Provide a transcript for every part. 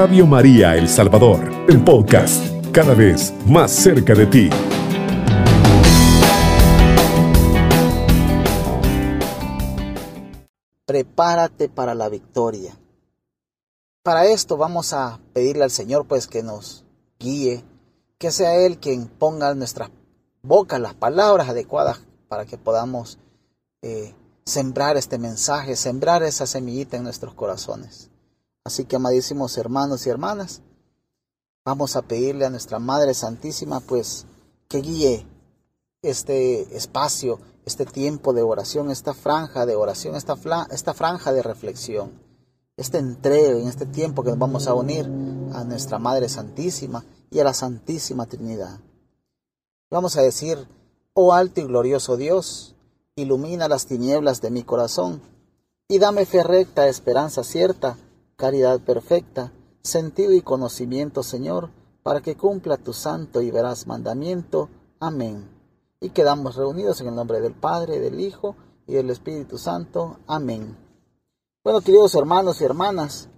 Radio María El Salvador, el podcast, cada vez más cerca de ti. Prepárate para la victoria. Para esto vamos a pedirle al Señor pues que nos guíe, que sea Él quien ponga en nuestras bocas las palabras adecuadas para que podamos eh, sembrar este mensaje, sembrar esa semillita en nuestros corazones. Así que, amadísimos hermanos y hermanas, vamos a pedirle a nuestra Madre Santísima, pues, que guíe este espacio, este tiempo de oración, esta franja de oración, esta, esta franja de reflexión, este entrega en este tiempo que nos vamos a unir a nuestra Madre Santísima y a la Santísima Trinidad. Vamos a decir, oh alto y glorioso Dios, ilumina las tinieblas de mi corazón y dame fe recta, esperanza cierta, caridad perfecta, sentido y conocimiento, Señor, para que cumpla tu santo y veraz mandamiento. Amén. Y quedamos reunidos en el nombre del Padre, del Hijo y del Espíritu Santo. Amén. Bueno, queridos hermanos y hermanas,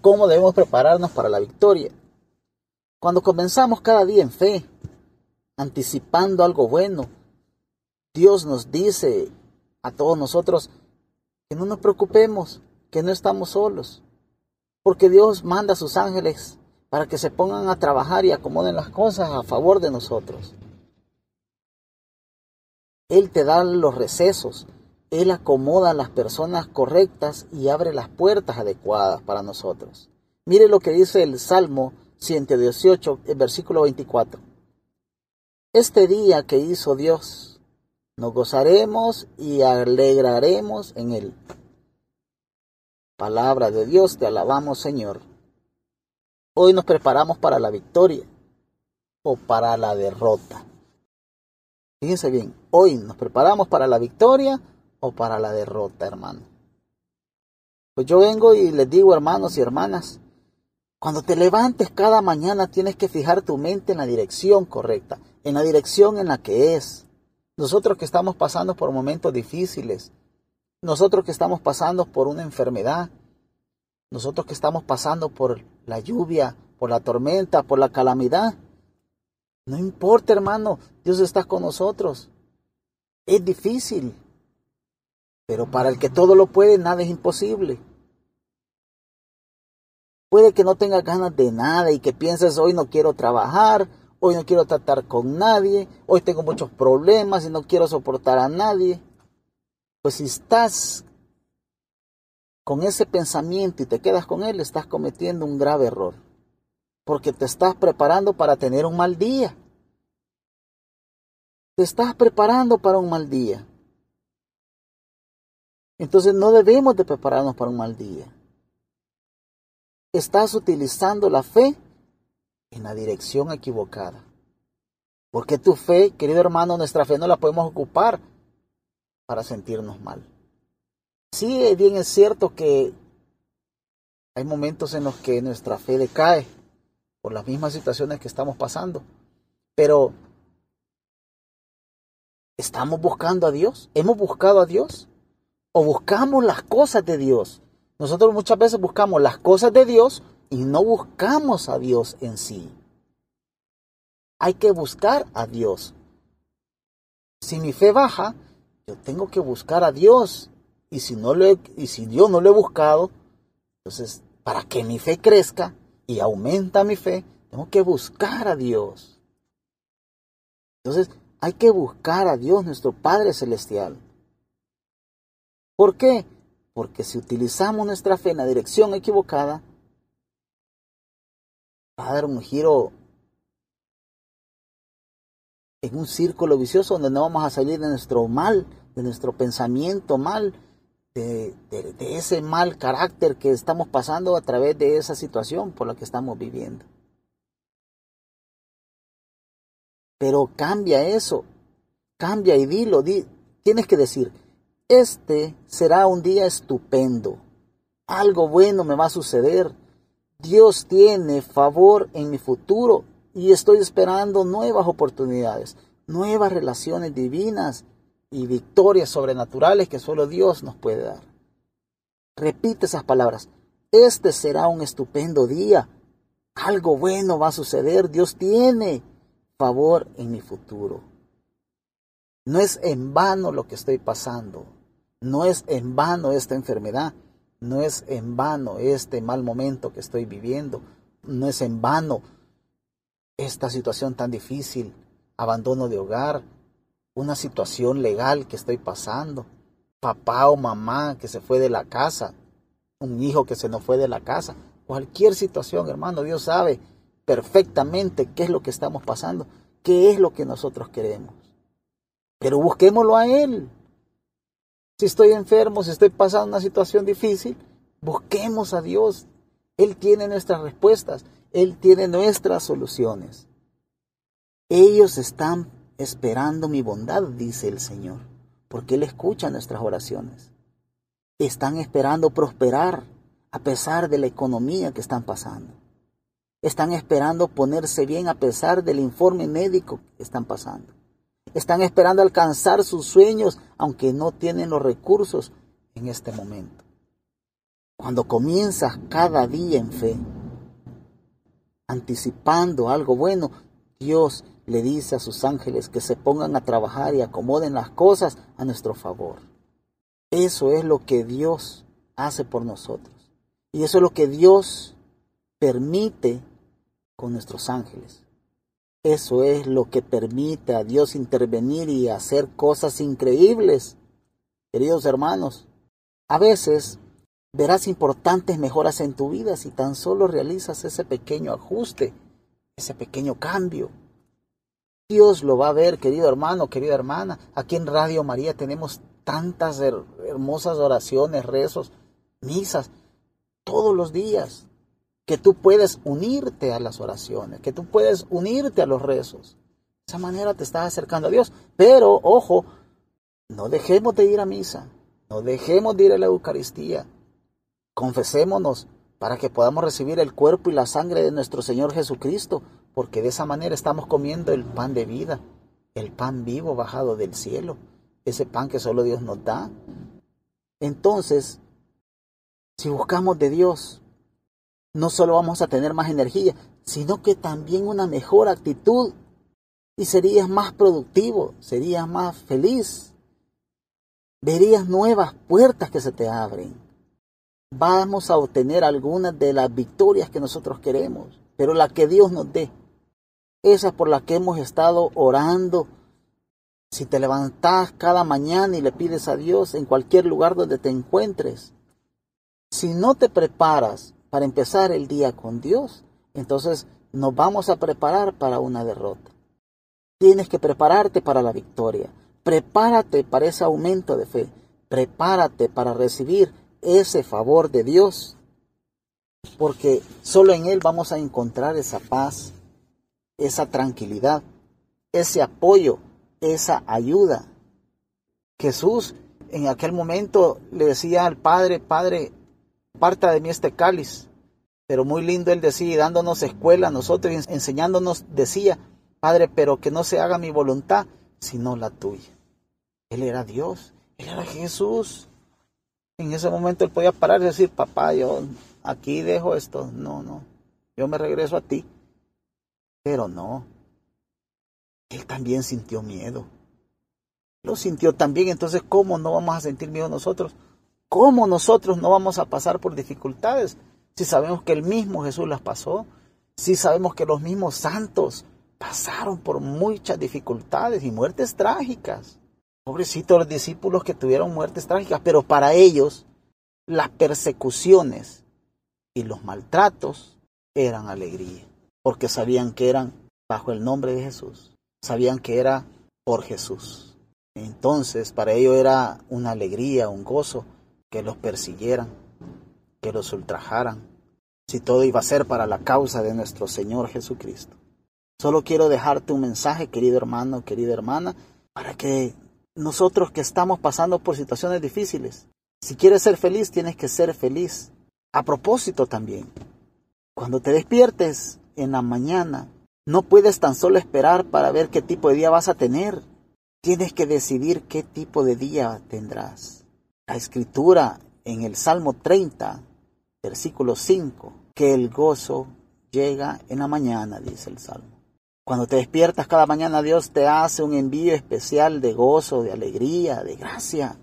¿cómo debemos prepararnos para la victoria? Cuando comenzamos cada día en fe, anticipando algo bueno, Dios nos dice a todos nosotros que no nos preocupemos, que no estamos solos, porque Dios manda a sus ángeles para que se pongan a trabajar y acomoden las cosas a favor de nosotros. Él te da los recesos, Él acomoda a las personas correctas y abre las puertas adecuadas para nosotros. Mire lo que dice el Salmo 118, el versículo 24. Este día que hizo Dios, nos gozaremos y alegraremos en él. Palabra de Dios, te alabamos Señor. Hoy nos preparamos para la victoria o para la derrota. Fíjense bien, hoy nos preparamos para la victoria o para la derrota, hermano. Pues yo vengo y les digo, hermanos y hermanas, cuando te levantes cada mañana tienes que fijar tu mente en la dirección correcta, en la dirección en la que es. Nosotros que estamos pasando por momentos difíciles, nosotros que estamos pasando por una enfermedad, nosotros que estamos pasando por la lluvia, por la tormenta, por la calamidad, no importa hermano, Dios está con nosotros. Es difícil, pero para el que todo lo puede, nada es imposible. Puede que no tengas ganas de nada y que pienses hoy no quiero trabajar, hoy no quiero tratar con nadie, hoy tengo muchos problemas y no quiero soportar a nadie. Pues si estás con ese pensamiento y te quedas con él, estás cometiendo un grave error, porque te estás preparando para tener un mal día. Te estás preparando para un mal día. Entonces no debemos de prepararnos para un mal día. Estás utilizando la fe en la dirección equivocada. Porque tu fe, querido hermano, nuestra fe no la podemos ocupar para sentirnos mal. Sí, bien es cierto que hay momentos en los que nuestra fe decae por las mismas situaciones que estamos pasando, pero ¿estamos buscando a Dios? ¿Hemos buscado a Dios? ¿O buscamos las cosas de Dios? Nosotros muchas veces buscamos las cosas de Dios y no buscamos a Dios en sí. Hay que buscar a Dios. Si mi fe baja, yo tengo que buscar a Dios. Y si, no lo y si Dios no lo he buscado, entonces, para que mi fe crezca y aumenta mi fe, tengo que buscar a Dios. Entonces, hay que buscar a Dios, nuestro Padre Celestial. ¿Por qué? Porque si utilizamos nuestra fe en la dirección equivocada, va a dar un giro en un círculo vicioso donde no vamos a salir de nuestro mal, de nuestro pensamiento mal, de, ese mal carácter que estamos pasando a través de esa situación por la que estamos viviendo. Pero cambia eso, cambia y dilo, di, tienes que decir, este será un día estupendo, algo bueno me va a suceder, Dios tiene favor en mi futuro y estoy esperando nuevas oportunidades, nuevas relaciones divinas y victorias sobrenaturales que solo Dios nos puede dar. Repite esas palabras. Este será un estupendo día. Algo bueno va a suceder. Dios tiene favor en mi futuro. No es en vano lo que estoy pasando. No es en vano esta enfermedad. No es en vano este mal momento que estoy viviendo. No es en vano esta situación tan difícil. Abandono de hogar. Una situación legal que estoy pasando. Papá o mamá que se fue de la casa. Un hijo que se nos fue de la casa. Cualquier situación, hermano, Dios sabe perfectamente qué es lo que estamos pasando, qué es lo que nosotros queremos. Pero busquémoslo a Él. Si estoy enfermo, si estoy pasando una situación difícil, busquemos a Dios. Él tiene nuestras respuestas, Él tiene nuestras soluciones. Ellos están esperando mi bondad, dice el Señor, porque Él escucha nuestras oraciones. Están esperando prosperar a pesar de la economía que están pasando. Están esperando ponerse bien a pesar del informe médico que están pasando. Están esperando alcanzar sus sueños, aunque no tienen los recursos en este momento. Cuando comienzas cada día en fe, anticipando algo bueno, Dios le dice a sus ángeles que se pongan a trabajar y acomoden las cosas a nuestro favor. Eso es lo que Dios hace por nosotros. Y eso es lo que Dios permite con nuestros ángeles. Eso es lo que permite a Dios intervenir y hacer cosas increíbles. Queridos hermanos, a veces verás importantes mejoras en tu vida si tan solo realizas ese pequeño ajuste, ese pequeño cambio. Dios lo va a ver, querido hermano, querida hermana. Aquí en Radio María tenemos tantas hermosas oraciones, rezos, misas, todos los días que tú puedes unirte a las oraciones, que tú puedes unirte a los rezos. De esa manera te estás acercando a Dios. Pero, ojo, no dejemos de ir a misa, no dejemos de ir a la Eucaristía. Confesémonos para que podamos recibir el cuerpo y la sangre de nuestro Señor Jesucristo, porque de esa manera estamos comiendo el pan de vida, el pan vivo bajado del cielo, ese pan que solo Dios nos da. Entonces, si buscamos de Dios, no solo vamos a tener más energía, sino que también una mejor actitud y serías más productivo, serías más feliz, verías nuevas puertas que se te abren. Vamos a obtener algunas de las victorias que nosotros queremos, pero la que Dios nos dé, esa por la que hemos estado orando. Si te levantas cada mañana y le pides a Dios en cualquier lugar donde te encuentres, si no te preparas para empezar el día con Dios, entonces nos vamos a preparar para una derrota. Tienes que prepararte para la victoria. Prepárate para ese aumento de fe. Prepárate para recibir ese favor de Dios. Porque solo en Él vamos a encontrar esa paz, esa tranquilidad, ese apoyo, esa ayuda. Jesús en aquel momento le decía al Padre, Padre, Parta de mí este cáliz. Pero muy lindo él decía, dándonos escuela a nosotros, enseñándonos, decía, Padre, pero que no se haga mi voluntad, sino la tuya. Él era Dios, él era Jesús. En ese momento él podía parar y decir, papá, yo aquí dejo esto. No, no, yo me regreso a ti. Pero no, él también sintió miedo. Lo sintió también, entonces, ¿cómo no vamos a sentir miedo nosotros? ¿Cómo nosotros no vamos a pasar por dificultades si sabemos que el mismo Jesús las pasó? Si sabemos que los mismos santos pasaron por muchas dificultades y muertes trágicas. Pobrecitos los discípulos que tuvieron muertes trágicas, pero para ellos las persecuciones y los maltratos eran alegría, porque sabían que eran bajo el nombre de Jesús, sabían que era por Jesús. Entonces para ellos era una alegría, un gozo, que los persiguieran, que los ultrajaran, si todo iba a ser para la causa de nuestro Señor Jesucristo. Solo quiero dejarte un mensaje, querido hermano, querida hermana, para que nosotros que estamos pasando por situaciones difíciles, si quieres ser feliz, tienes que ser feliz. A propósito también, cuando te despiertes en la mañana, no puedes tan solo esperar para ver qué tipo de día vas a tener. Tienes que decidir qué tipo de día tendrás. La escritura en el Salmo 30 versículo 5, que el gozo llega en la mañana, dice el Salmo. Cuando te despiertas cada mañana, Dios te hace un envío especial de gozo, de alegría, de gracia.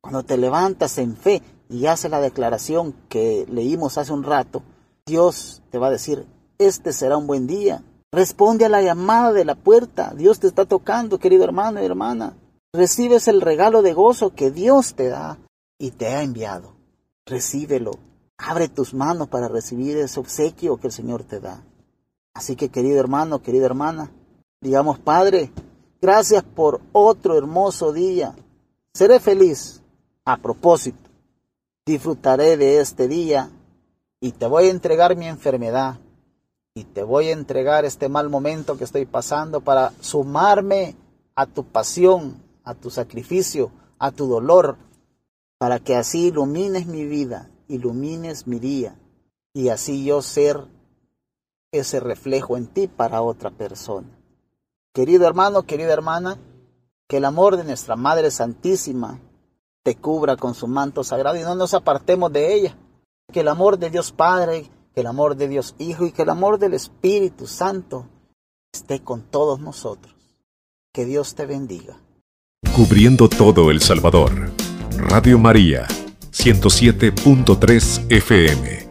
Cuando te levantas en fe y haces la declaración que leímos hace un rato, Dios te va a decir, este será un buen día. Responde a la llamada de la puerta. Dios te está tocando, querido hermano y hermana. Recibes el regalo de gozo que Dios te da y te ha enviado. Recíbelo. Abre tus manos para recibir ese obsequio que el Señor te da. Así que querido hermano, querida hermana, digamos, Padre, gracias por otro hermoso día. Seré feliz. A propósito, disfrutaré de este día y te voy a entregar mi enfermedad y te voy a entregar este mal momento que estoy pasando para sumarme a tu pasión, a tu sacrificio, a tu dolor, para que así ilumines mi vida, ilumines mi día y así yo ser ese reflejo en ti para otra persona. Querido hermano, querida hermana, que el amor de nuestra Madre Santísima te cubra con su manto sagrado y no nos apartemos de ella. Que el amor de Dios Padre, que el amor de Dios Hijo y que el amor del Espíritu Santo esté con todos nosotros. Que Dios te bendiga. Cubriendo todo El Salvador. Radio María, 107.3 FM.